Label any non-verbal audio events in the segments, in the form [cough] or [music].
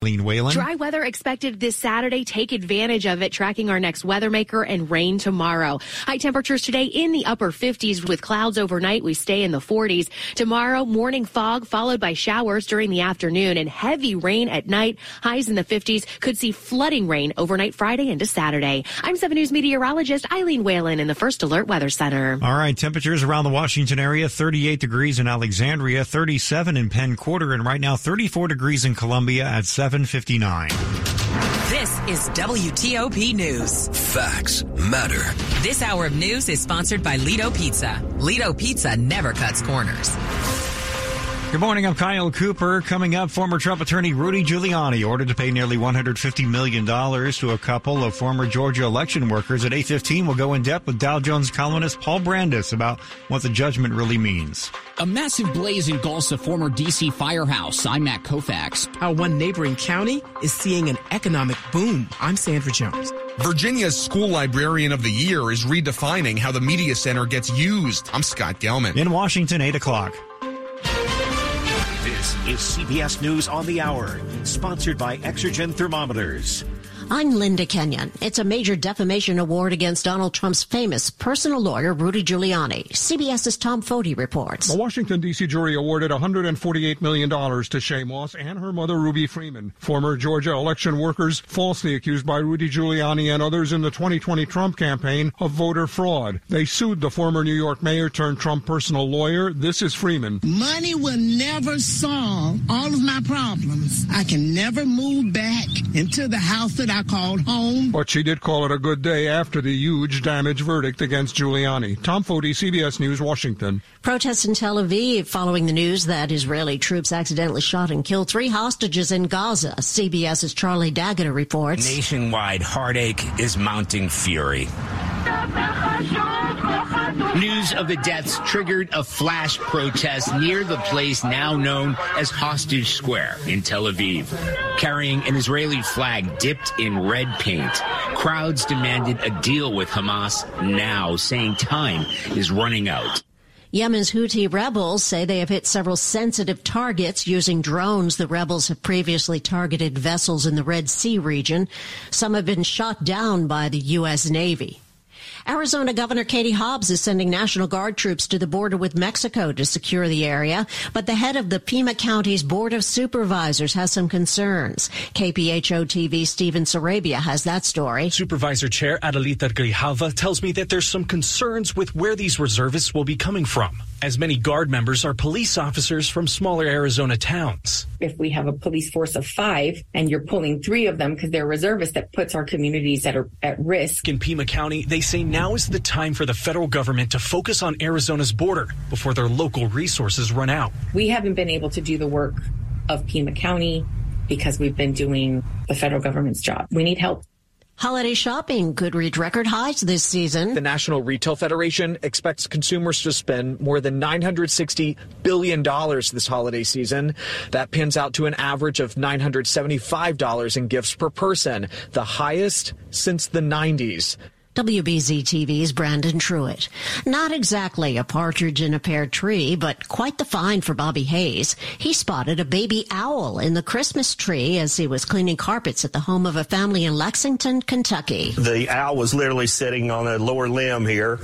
Whalen. Dry weather expected this Saturday. Take advantage of it. Tracking our next weather maker and rain tomorrow. High temperatures today in the upper 50s with clouds overnight. We stay in the 40s. Tomorrow, morning fog followed by showers during the afternoon and heavy rain at night. Highs in the 50s. Could see flooding rain overnight Friday into Saturday. I'm 7 News meteorologist Eileen Whalen in the First Alert Weather Center. All right. Temperatures around the Washington area 38 degrees in Alexandria, 37 in Penn Quarter, and right now 34 degrees in Columbia at 7. 759. This is WTOP News. Facts matter. This hour of news is sponsored by Lido Pizza. Lido Pizza never cuts corners. Good morning. I'm Kyle Cooper. Coming up, former Trump attorney Rudy Giuliani ordered to pay nearly $150 million to a couple of former Georgia election workers. At 8.15, we'll go in depth with Dow Jones columnist Paul Brandus about what the judgment really means. A massive blaze engulfs a former D.C. firehouse. I'm Matt Koufax. How one neighboring county is seeing an economic boom. I'm Sandra Jones. Virginia's School Librarian of the Year is redefining how the media center gets used. I'm Scott Gelman. In Washington, 8 o'clock. Is CBS News on the Hour, sponsored by Exergen Thermometers. I'm Linda Kenyon. It's a major defamation award against Donald Trump's famous personal lawyer, Rudy Giuliani. CBS's Tom Foti reports. The Washington, D.C. jury awarded $148 million to Shaye Moss and her mother, Ruby Freeman, former Georgia election workers falsely accused by Rudy Giuliani and others in the 2020 Trump campaign of voter fraud. They sued the former New York mayor turned Trump personal lawyer. This is Freeman. Money will never solve all of my problems. I can never move back into the house that I I called home. But she did call it a good day after the huge damage verdict against Giuliani. Tom Foti, CBS News, Washington. Protests in Tel Aviv following the news that Israeli troops accidentally shot and killed three hostages in Gaza. CBS's Charlie D'Agata reports. Nationwide heartache is mounting fury. News of the deaths triggered a flash protest near the place now known as Hostage Square in Tel Aviv. Carrying an Israeli flag dipped in red paint, crowds demanded a deal with Hamas now, saying time is running out. Yemen's Houthi rebels say they have hit several sensitive targets using drones. The rebels have previously targeted vessels in the Red Sea region. Some have been shot down by the U.S. Navy. Arizona Governor Katie Hobbs is sending National Guard troops to the border with Mexico to secure the area, but the head of the Pima County's Board of Supervisors has some concerns. KPHO TV Stephen Sarabia has that story. Supervisor Chair Adelita Grijalva tells me that there's some concerns with where these reservists will be coming from as many Guard members are police officers from smaller Arizona towns. If we have a police force of five and you're pulling three of them because they're reservists, that puts our communities at, a, at risk. In Pima County, they say now is the time for the federal government to focus on Arizona's border before their local resources run out. We haven't been able to do the work of Pima County because we've been doing the federal government's job. We need help. Holiday shopping could reach record highs this season. The National Retail Federation expects consumers to spend more than $960 billion this holiday season. That pins out to an average of $975 in gifts per person, the highest since the 90s. WBZ TV's Brandon Truitt. Not exactly a partridge in a pear tree, but quite the find for Bobby Hayes. He spotted a baby owl in the Christmas tree as he was cleaning carpets at the home of a family in Lexington, Kentucky. The owl was literally sitting on a lower limb here,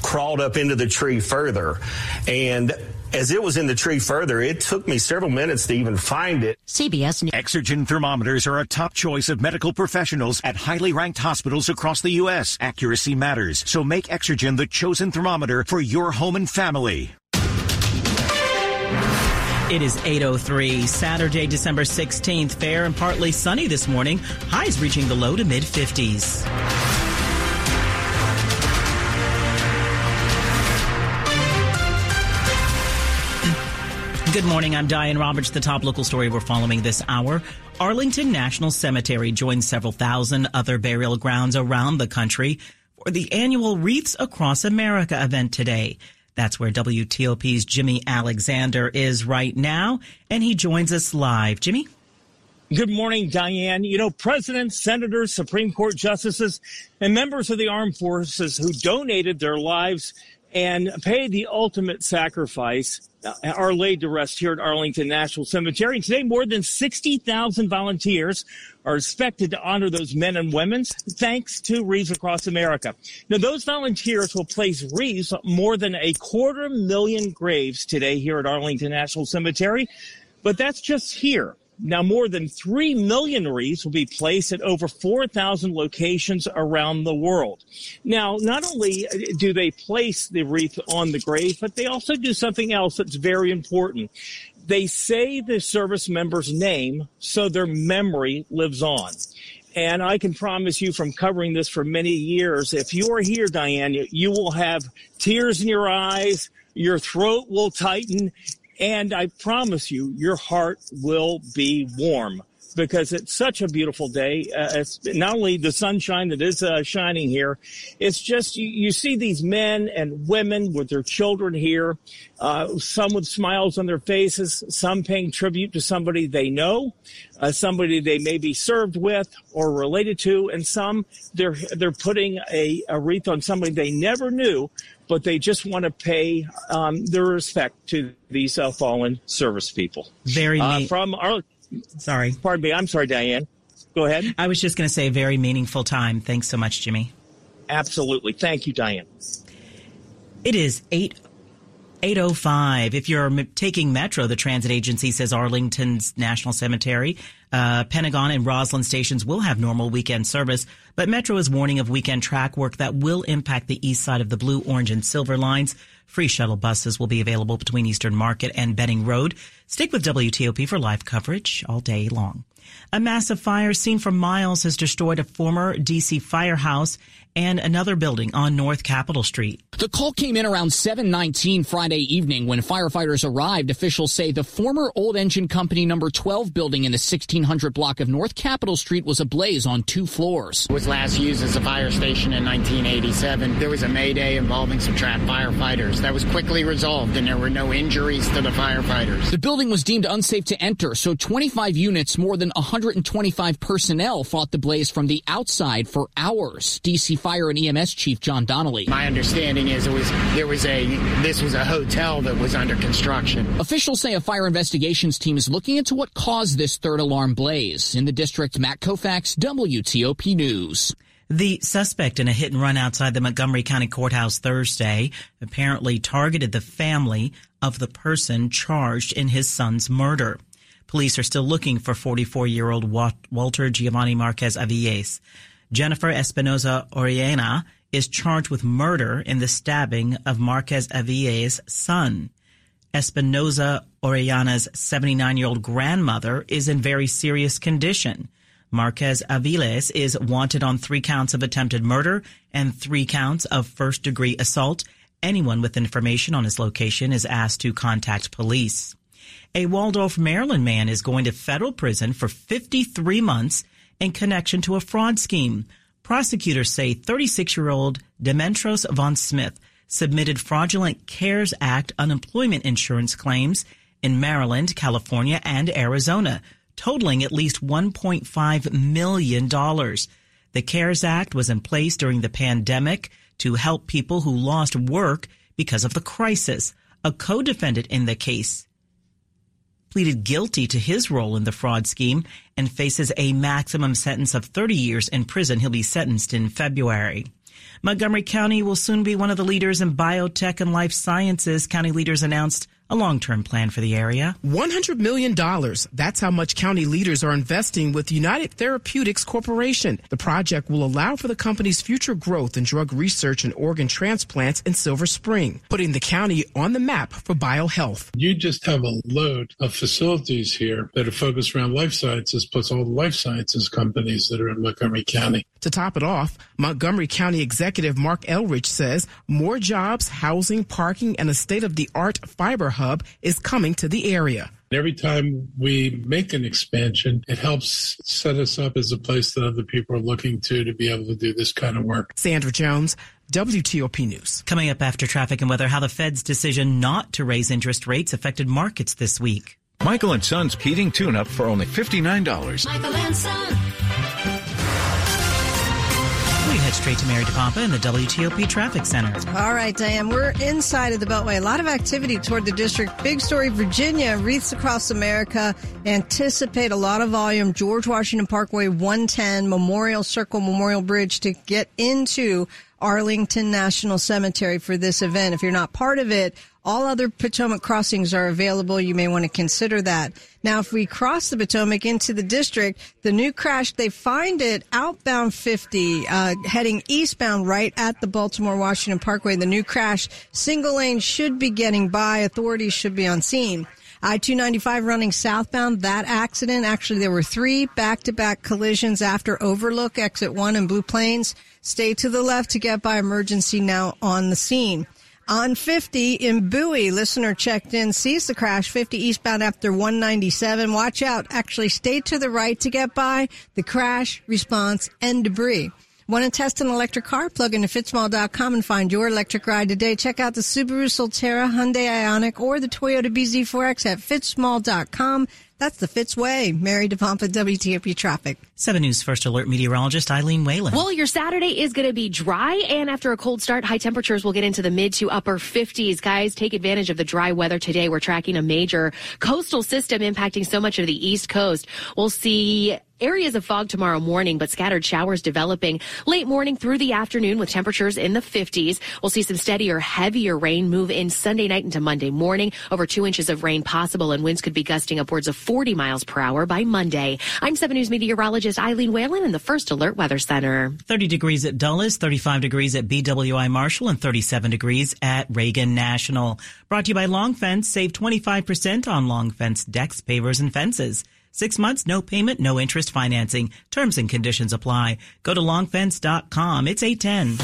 crawled up into the tree further, and as it was in the tree further, it took me several minutes to even find it. CBS News. Exergen thermometers are a top choice of medical professionals at highly ranked hospitals across the U.S. Accuracy matters, so make Exergen the chosen thermometer for your home and family. It is 8.03, Saturday, December 16th. Fair and partly sunny this morning. Highs reaching the low to mid 50s. Good morning. I'm Diane Roberts. The top local story we're following this hour. Arlington National Cemetery joins several thousand other burial grounds around the country for the annual Wreaths Across America event today. That's where WTOP's Jimmy Alexander is right now, and he joins us live. Jimmy? Good morning, Diane. You know, presidents, senators, Supreme Court justices, and members of the armed forces who donated their lives and paid the ultimate sacrifice uh, are laid to rest here at Arlington National Cemetery. And today, more than 60,000 volunteers are expected to honor those men and women thanks to Wreaths Across America. Now, those volunteers will place wreaths more than a quarter million graves today here at Arlington National Cemetery. But that's just here. Now, more than 3 million wreaths will be placed at over 4,000 locations around the world. Now, not only uh, do they place the wreath on the grave, but they also do something else that's very important. They say the service member's name so their memory lives on. And I can promise you from covering this for many years, if you are here, Diane, you will have tears in your eyes, your throat will tighten, and I promise you, your heart will be warm because it's such a beautiful day. Uh, it's not only the sunshine that is uh, shining here, it's just you, you, see these men and women with their children here, uh, some with smiles on their faces, some paying tribute to somebody they know, uh, somebody they may be served with or related to, and some they're they're putting a, a wreath on somebody they never knew but they just want to pay um, their respect to these uh, fallen service people. Very uh, from our. Sorry, pardon me. I'm sorry, Diane. Go ahead. I was just going to say, very meaningful time. Thanks so much, Jimmy. Absolutely. Thank you, Diane. It is eight 805. If you're taking Metro, the transit agency says Arlington's National Cemetery, uh, Pentagon and Rosslyn stations will have normal weekend service, but Metro is warning of weekend track work that will impact the east side of the blue, orange, and silver lines. Free shuttle buses will be available between Eastern Market and Benning Road. Stick with WTOP for live coverage all day long. A massive fire seen from miles has destroyed a former DC firehouse and another building on North Capitol Street. The call came in around 7:19 Friday evening when firefighters arrived. Officials say the former Old Engine Company number 12 building in the 1600 block of North Capitol Street was ablaze on two floors. It was last used as a fire station in 1987. There was a mayday involving some trapped firefighters. That was quickly resolved and there were no injuries to the firefighters. The building was deemed unsafe to enter, so 25 units, more than 125 personnel fought the blaze from the outside for hours. DC Fire and EMS Chief John Donnelly. My understanding is it was there was a this was a hotel that was under construction. Officials say a fire investigations team is looking into what caused this third alarm blaze. In the district, Matt Koufax, WTOP News. The suspect in a hit and run outside the Montgomery County Courthouse Thursday apparently targeted the family of the person charged in his son's murder. Police are still looking for 44 year old Walter Giovanni Marquez Aviles. Jennifer Espinoza Orellana is charged with murder in the stabbing of Marquez Aviles' son. Espinoza Orellana's 79 year old grandmother is in very serious condition. Marquez Aviles is wanted on three counts of attempted murder and three counts of first degree assault. Anyone with information on his location is asked to contact police. A Waldorf, Maryland man is going to federal prison for 53 months in connection to a fraud scheme. Prosecutors say 36 year old Demetros von Smith submitted fraudulent CARES Act unemployment insurance claims in Maryland, California, and Arizona, totaling at least $1.5 million. The CARES Act was in place during the pandemic to help people who lost work because of the crisis. A co-defendant in the case pleaded guilty to his role in the fraud scheme and faces a maximum sentence of 30 years in prison. He'll be sentenced in February. Montgomery County will soon be one of the leaders in biotech and life sciences. County leaders announced a long-term plan for the area. $100 million. That's how much county leaders are investing with United Therapeutics Corporation. The project will allow for the company's future growth in drug research and organ transplants in Silver Spring, putting the county on the map for biohealth. You just have a load of facilities here that are focused around life sciences, plus all the life sciences companies that are in Montgomery County. To top it off, Montgomery County Executive Marc Elrich says more jobs, housing, parking, and a state-of-the-art fiber hub is coming to the area. Every time we make an expansion, it helps set us up as a place that other people are looking to to be able to do this kind of work. Sandra Jones, WTOP News. Coming up after traffic and weather, how the Fed's decision not to raise interest rates affected markets this week. Michael and Son's heating tune-up for only $59. Michael and Son. We head straight to Mary DePompa in the WTOP Traffic Center. All right, Diane, we're inside of the Beltway. A lot of activity toward the district. Big story, Virginia, wreaths across America. Anticipate a lot of volume. George Washington Parkway 110, Memorial Circle, Memorial Bridge to get into Arlington National Cemetery for this event. If you're not part of it, all other Potomac crossings are available. You may want to consider that. Now, if we cross the Potomac into the district, the new crash, they find it outbound 50, uh, heading eastbound right at the Baltimore Washington Parkway. The new crash, single lane should be getting by. Authorities should be on scene. I-295 running southbound, that accident, actually there were three back-to-back collisions after Overlook, exit one in Blue Plains. Stay to the left to get by emergency now on the scene. On 50 in Bowie, listener checked in, sees the crash 50 eastbound after 197. Watch out. Actually, stay to the right to get by the crash, response, and debris. Want to test an electric car? Plug into fitzmall.com and find your electric ride today. Check out the Subaru Solterra, Hyundai Ioniq, or the Toyota BZ4X at fitzmall.com. That's the Fitz way. Mary DePompa, WTOP Traffic. 7 News First Alert meteorologist Eileen Whalen. Well, your Saturday is going to be dry, and after a cold start, high temperatures will get into the mid to upper 50s. Guys, take advantage of the dry weather today. We're tracking a major coastal system impacting so much of the East Coast. We'll see areas of fog tomorrow morning, but scattered showers developing late morning through the afternoon with temperatures in the 50s. We'll see some steadier, heavier rain move in Sunday night into Monday morning. Over two inches of rain possible and winds could be gusting upwards of 40 miles per hour by Monday. I'm 7 News meteorologist Eileen Whalen in the First Alert Weather Center. 30 degrees at Dulles, 35 degrees at BWI Marshall, and 37 degrees at Reagan National. Brought to you by Long Fence. Save 25% on Long Fence decks, pavers, and fences. Six months, no payment, no interest financing. Terms and conditions apply. Go to longfence.com. It's 810.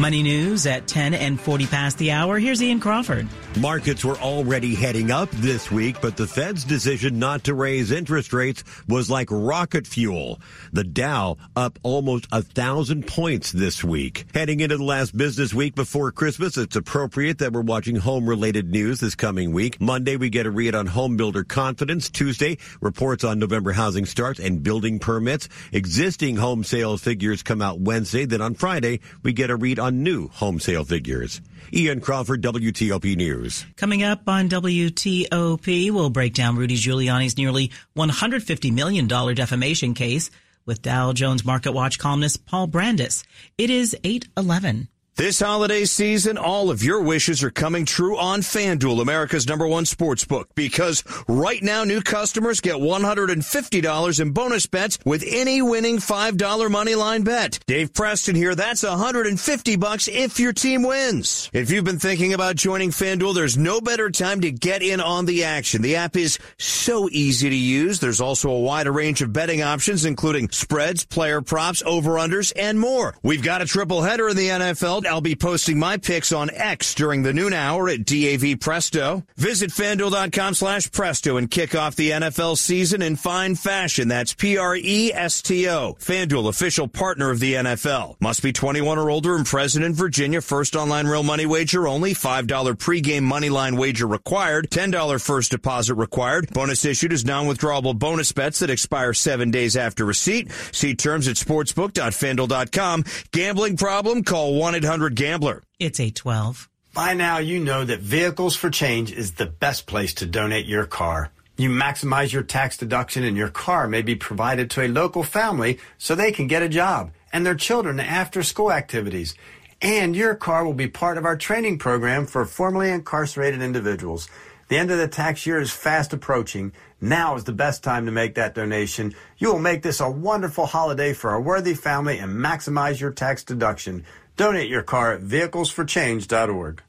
Money news at 10 and 40 past the hour. Here's Ian Crawford. Markets were already heading up this week, but the Fed's decision not to raise interest rates was like rocket fuel. The Dow up almost a thousand points this week. Heading into the last business week before Christmas, it's appropriate that we're watching home related news this coming week. Monday, we get a read on home builder confidence. Tuesday, reports on November housing starts and building permits. Existing home sales figures come out Wednesday. Then on Friday, we get a read on new home sale figures. Ian Crawford, WTOP News. Coming up on WTOP, we'll break down Rudy Giuliani's nearly $150 million defamation case with Dow Jones Market Watch columnist Paul Brandus. It is 811. This holiday season, all of your wishes are coming true on FanDuel, America's number one sports book, because right now new customers get $150 in bonus bets with any winning $5 money line bet. Dave Preston here. That's 150 bucks if your team wins. If you've been thinking about joining FanDuel, there's no better time to get in on the action. The app is so easy to use. There's also a wider range of betting options, including spreads, player props, over-unders, and more. We've got a triple header in the NFL. I'll be posting my picks on X during the noon hour at DAV Presto. Visit fanduel.com slash presto and kick off the NFL season in fine fashion. That's P-R-E-S-T-O. FanDuel, official partner of the NFL. Must be 21 or older and present in Virginia. First online real money wager only. $5 pregame money line wager required. $10 first deposit required. Bonus issued is non-withdrawable bonus bets that expire seven days after receipt. See terms at sportsbook.fanduel.com. Gambling problem? Call 1-800-GAMBLER. It's 812. By now, you know that Vehicles for Change is the best place to donate your car. You maximize your tax deduction and your car may be provided to a local family so they can get a job and their children after school activities. And your car will be part of our training program for formerly incarcerated individuals. The end of the tax year is fast approaching. Now is the best time to make that donation. You will make this a wonderful holiday for a worthy family and maximize your tax deduction. Donate your car at vehiclesforchange.org.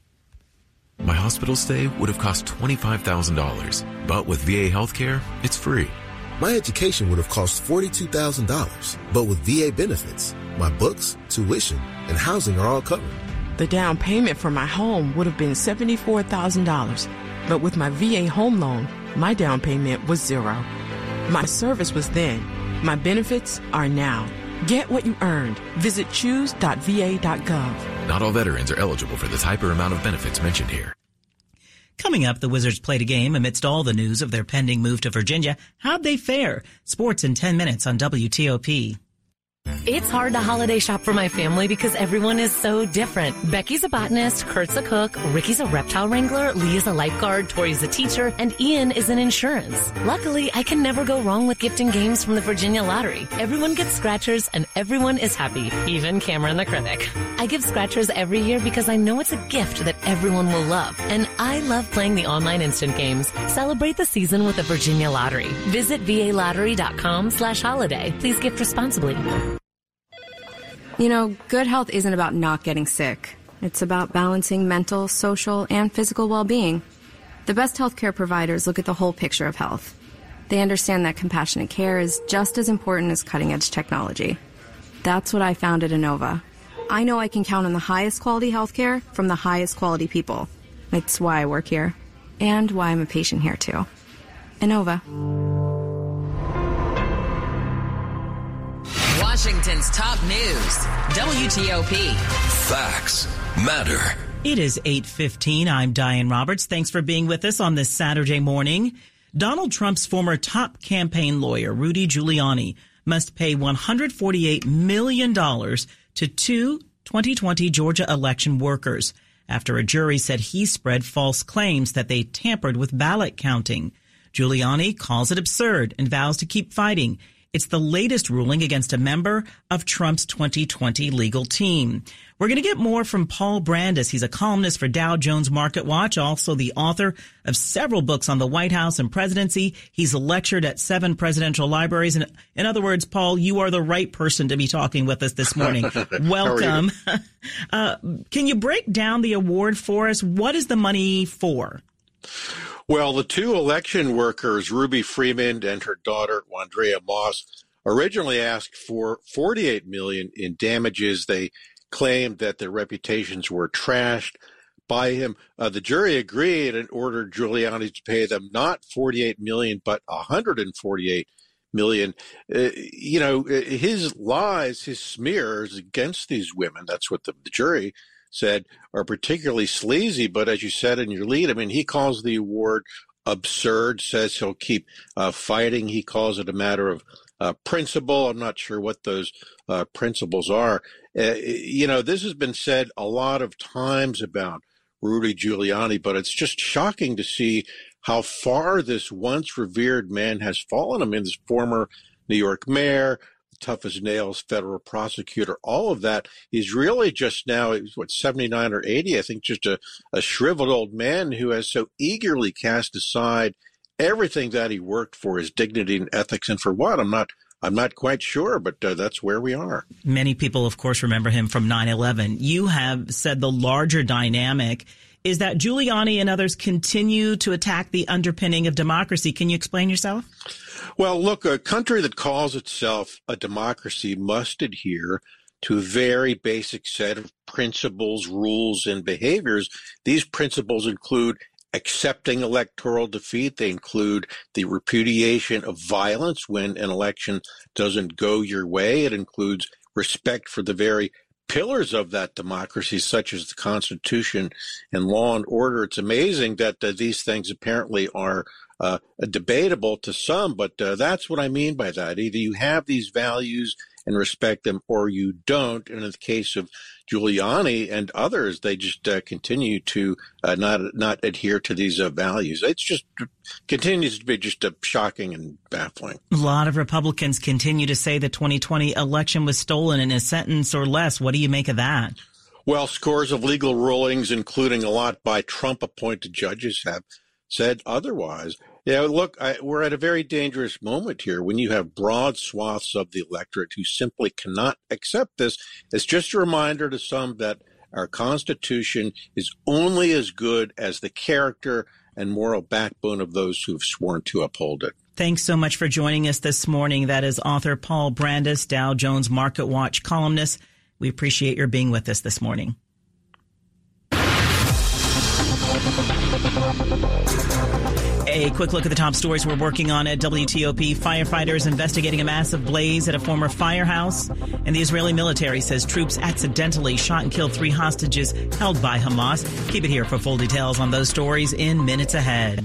My hospital stay would have cost $25,000, but with VA healthcare, it's free. My education would have cost $42,000, but with VA benefits, my books, tuition, and housing are all covered. The down payment for my home would have been $74,000, but with my VA home loan, my down payment was zero. My service was then. My benefits are now. Get what you earned. Visit choose.va.gov. Not all veterans are eligible for the type or amount of benefits mentioned here. Coming up, the Wizards played a game amidst all the news of their pending move to Virginia. How'd they fare? Sports in 10 minutes on WTOP. It's hard to holiday shop for my family because everyone is so different. Becky's a botanist, Kurt's a cook, Ricky's a reptile wrangler, Leah's a lifeguard, Tori's a teacher, and Ian is in insurance. Luckily, I can never go wrong with gifting games from the Virginia Lottery. Everyone gets scratchers and everyone is happy, even Cameron the critic. I give scratchers every year because I know it's a gift that everyone will love. And I love playing the online instant games. Celebrate the season with the Virginia Lottery. Visit VALottery.com slash holiday. Please gift responsibly. You know, good health isn't about not getting sick. It's about balancing mental, social, and physical well-being. The best healthcare providers look at the whole picture of health. They understand that compassionate care is just as important as cutting-edge technology. That's what I found at Inova. I know I can count on the highest quality healthcare from the highest quality people. It's why I work here. And why I'm a patient here too. Inova. Washington's top news. WTOP. Facts matter. It is 8:15. I'm Diane Roberts. Thanks for being with us on this Saturday morning. Donald Trump's former top campaign lawyer, Rudy Giuliani, must pay $148 million to two 2020 Georgia election workers after a jury said he spread false claims that they tampered with ballot counting. Giuliani calls it absurd and vows to keep fighting. It's the latest ruling against a member of Trump's 2020 legal team. We're going to get more from Paul Brandus. He's a columnist for Dow Jones Market Watch, also the author of several books on the White House and presidency. He's lectured at seven presidential libraries. And in other words, Paul, you are the right person to be talking with us this morning. [laughs] Welcome. [laughs] uh, can you break down the award for us? What is the money for? Well, the two election workers, Ruby Freeman and her daughter, Wandrea Moss, originally asked for 48 million in damages. They claimed that their reputations were trashed by him. Uh, the jury agreed and ordered Giuliani to pay them not 48 million, but 148 million. Uh, you know, his lies, his smears against these women, that's what the, the jury said are particularly sleazy. But as you said in your lead, I mean, he calls the award absurd, says he'll keep uh, fighting. He calls it a matter of uh, principle. I'm not sure what those uh, principles are. Uh, you know, this has been said a lot of times about Rudy Giuliani, but it's just shocking to see how far this once revered man has fallen. I mean, this former New York mayor, tough as nails federal prosecutor, all of that is really just now, what, 79 or 80, I think, just a, a shriveled old man who has so eagerly cast aside everything that he worked for, his dignity and ethics. And for what? I'm not. I'm not quite sure, but uh, that's where we are. Many people, of course, remember him from 9 11. You have said the larger dynamic is that Giuliani and others continue to attack the underpinning of democracy. Can you explain yourself? Well, look, a country that calls itself a democracy must adhere to a very basic set of principles, rules, and behaviors. These principles include accepting electoral defeat. They include the repudiation of violence when an election doesn't go your way. It includes respect for the very pillars of that democracy, such as the Constitution and law and order. It's amazing that uh, these things apparently are uh, debatable to some, but uh, that's what I mean by that. Either you have these values and respect them, or you don't. And in the case of Giuliani and others, they just uh, continue to uh, not not adhere to these uh, values. It's just continues to be just shocking and baffling. A lot of Republicans continue to say the 2020 election was stolen in a sentence or less. What do you make of that? Well, scores of legal rulings, including a lot by Trump appointed judges, have said otherwise. Yeah, look, I, we're at a very dangerous moment here when you have broad swaths of the electorate who simply cannot accept this. It's just a reminder to some that our Constitution is only as good as the character and moral backbone of those who have sworn to uphold it. Thanks so much for joining us this morning. That is author Paul Brandus, Dow Jones Market Watch columnist. We appreciate your being with us this morning. A quick look at the top stories we're working on at WTOP. Firefighters investigating a massive blaze at a former firehouse. And the Israeli military says troops accidentally shot and killed three hostages held by Hamas. Keep it here for full details on those stories in minutes ahead.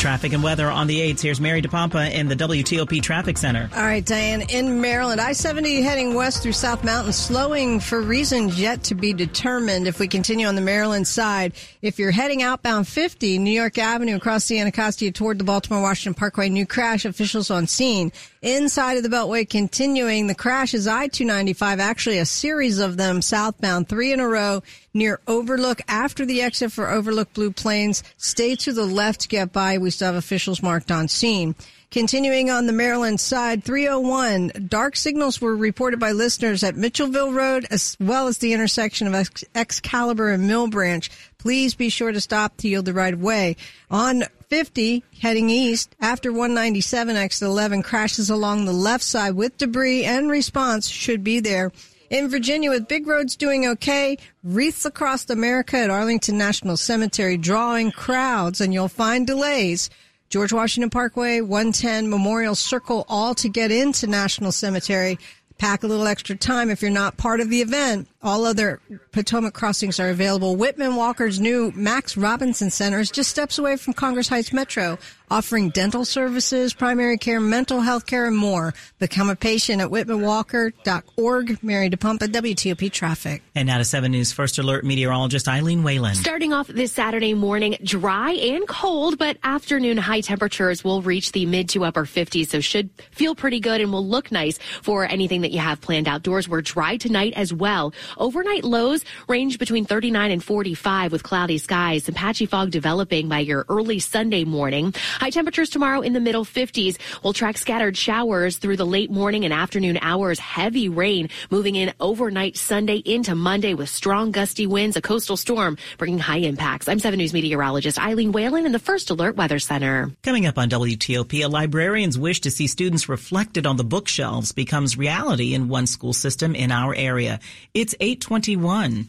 Traffic and weather on the 8s. Here's Mary DePompa in the WTOP Traffic Center. All right, Diane. In Maryland, I 70 heading west through South Mountain, slowing for reasons yet to be determined if we continue on the Maryland side. If you're heading outbound 50, New York Avenue across the Anacostia toward the Baltimore Washington Parkway, new crash, officials on scene. Inside of the Beltway, continuing the crash is I 295, actually a series of them southbound, three in a row near Overlook after the exit for Overlook Blue Plains. Stay to the left to get by. We still have officials marked on scene. Continuing on the Maryland side, 301, dark signals were reported by listeners at Mitchellville Road as well as the intersection of Excalibur and Mill Branch. Please be sure to stop to yield the right of way. On 50 heading east after 197 exit 11 crashes along the left side with debris and response should be there. In Virginia, with big roads doing okay, wreaths across America at Arlington National Cemetery drawing crowds, and you'll find delays. George Washington Parkway, 110 Memorial Circle, all to get into National Cemetery. Pack a little extra time if you're not part of the event. All other Potomac crossings are available. Whitman Walker's new Max Robinson Center is just steps away from Congress Heights Metro, offering dental services, primary care, mental health care, and more. Become a patient at whitmanwalker.org. Mary DePompa, WTOP Traffic. And now to 7 News First Alert meteorologist Eileen Whalen. Starting off this Saturday morning, dry and cold, but afternoon high temperatures will reach the mid to upper 50s, so should feel pretty good and will look nice for anything that you have planned outdoors. We're dry tonight as well. Overnight lows range between 39 and 45 with cloudy skies. Some patchy fog developing by your early Sunday morning. High temperatures tomorrow in the middle 50s. We'll track scattered showers through the late morning and afternoon hours. Heavy rain moving in overnight Sunday into Monday with strong gusty winds, a coastal storm bringing high impacts. I'm 7 News meteorologist Eileen Whalen in the First Alert Weather Center. Coming up on WTOP, a librarian's wish to see students reflected on the bookshelves becomes reality in one school system in our area. It's 821.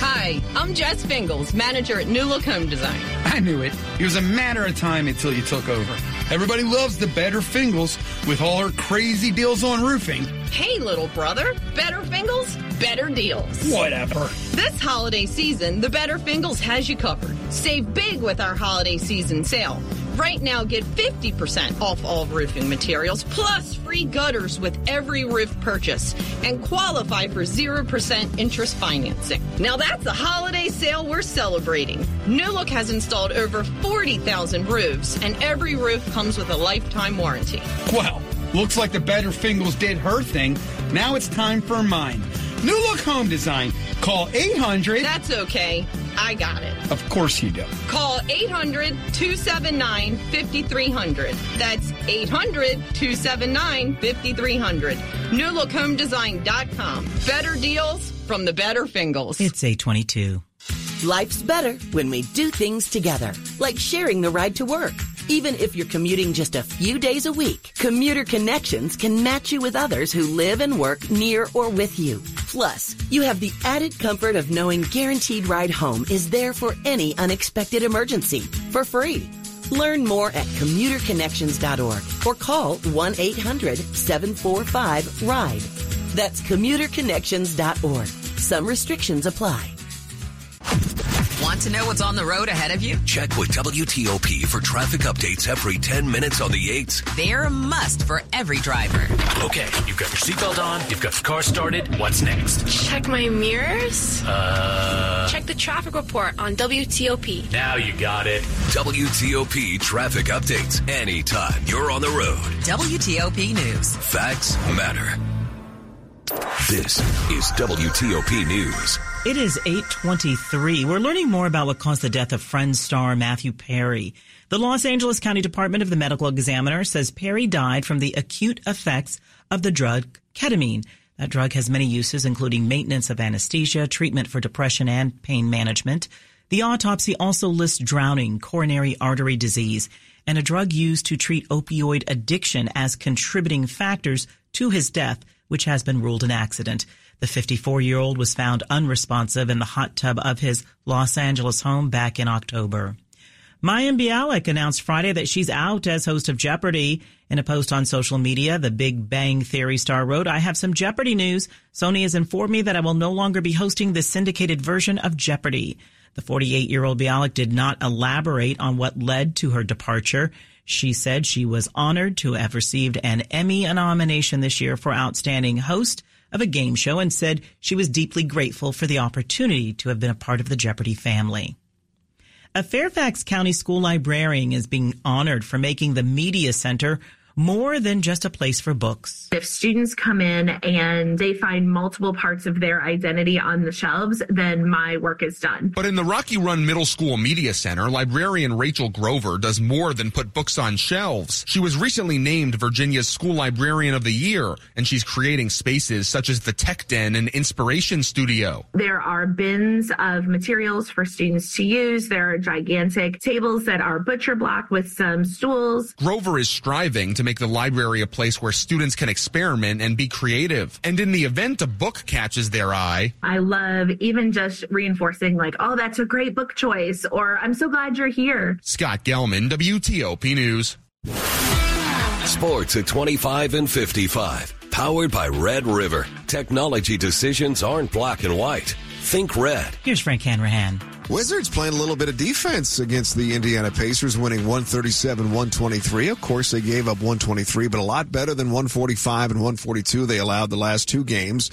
Hi, I'm Jess Fingles, manager at New Look Home Design. I knew it. It was a matter of time until you took over. Everybody loves the Better Fingles with all her crazy deals on roofing. Hey, little brother, Better Fingles, better deals. Whatever. This holiday season, the Better Fingles has you covered. Save big with our holiday season sale. Right now, get 50% off all roofing materials plus free gutters with every roof purchase and qualify for 0% interest financing. Now that's a holiday sale we're celebrating. New Look has installed over 40,000 roofs and every roof comes with a lifetime warranty. Well, looks like the Better Fingles did her thing. Now it's time for mine. New Look Home Design. Call 800. That's okay. I got it. Of course you do. Call 800 279 5300. That's 800 279 5300. NewLookHomeDesign.com. Better deals from the Better Fingles. It's 822. Life's better when we do things together, like sharing the ride to work. Even if you're commuting just a few days a week, Commuter Connections can match you with others who live and work near or with you. Plus, you have the added comfort of knowing Guaranteed Ride Home is there for any unexpected emergency for free. Learn more at commuterconnections.org or call 1-800-745-RIDE. That's commuterconnections.org. Some restrictions apply. Want to know what's on the road ahead of you? Check with WTOP for traffic updates every 10 minutes on the 8s. They're a must for every driver. Okay, you've got your seatbelt on, you've got the car started. What's next? Check my mirrors. Uh. Check the traffic report on WTOP. Now you got it. WTOP traffic updates anytime you're on the road. WTOP News. Facts matter. This is WTOP News. It is 823. We're learning more about what caused the death of Friends star Matthew Perry. The Los Angeles County Department of the Medical Examiner says Perry died from the acute effects of the drug ketamine. That drug has many uses, including maintenance of anesthesia, treatment for depression, and pain management. The autopsy also lists drowning, coronary artery disease, and a drug used to treat opioid addiction as contributing factors to his death, which has been ruled an accident. The 54 year old was found unresponsive in the hot tub of his Los Angeles home back in October. Mayim Bialik announced Friday that she's out as host of Jeopardy! In a post on social media, the Big Bang Theory star wrote, I have some Jeopardy! news. Sony has informed me that I will no longer be hosting the syndicated version of Jeopardy! The 48 year old Bialik did not elaborate on what led to her departure. She said she was honored to have received an Emmy nomination this year for Outstanding Host of a Game Show and said she was deeply grateful for the opportunity to have been a part of the Jeopardy family. A Fairfax County school librarian is being honored for making the Media Center more than just a place for books. If students come in and they find multiple parts of their identity on the shelves, then my work is done. But in the Rocky Run Middle School Media Center, librarian Rachel Grover does more than put books on shelves. She was recently named Virginia's School Librarian of the Year, and she's creating spaces such as the Tech Den and Inspiration Studio. There are bins of materials for students to use. There are gigantic tables that are butcher block with some stools. Grover is striving to make the library a place where students can experiment and be creative. And in the event a book catches their eye, I love even just reinforcing, like, oh, that's a great book choice, or I'm so glad you're here. Scott Gelman, WTOP News. Sports at 25 and 55. Powered by Red River. Technology decisions aren't black and white. Think red. Here's Frank Hanrahan. Wizards playing a little bit of defense against the Indiana Pacers, winning 137 123. Of course, they gave up 123, but a lot better than 145 and 142 they allowed the last two games.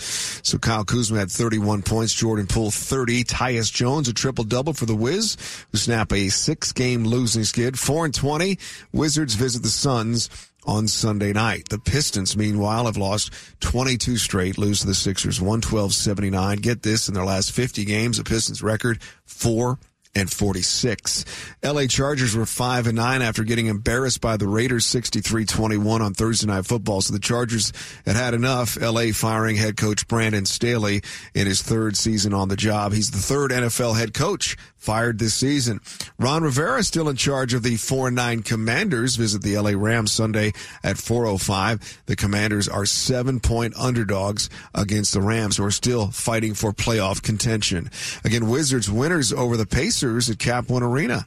So Kyle Kuzma had 31 points, Jordan Poole 30, Tyus Jones a triple double for the Wiz, who snap a six game losing skid. 4 and 20. Wizards visit the Suns on Sunday night. The Pistons, meanwhile, have lost 22 straight, lose to the Sixers 112-79. Get this, in their last 50 games, the Pistons record 4 and 46. LA Chargers were 5 and 9 after getting embarrassed by the Raiders 63-21 on Thursday Night Football. So the Chargers had had enough. LA firing head coach Brandon Staley in his third season on the job. He's the third NFL head coach fired this season. Ron Rivera still in charge of the 4-9 Commanders. Visit the LA Rams Sunday at 4:05. The Commanders are 7-point underdogs against the Rams who are still fighting for playoff contention. Again, Wizards winners over the Pacers at Cap One Arena.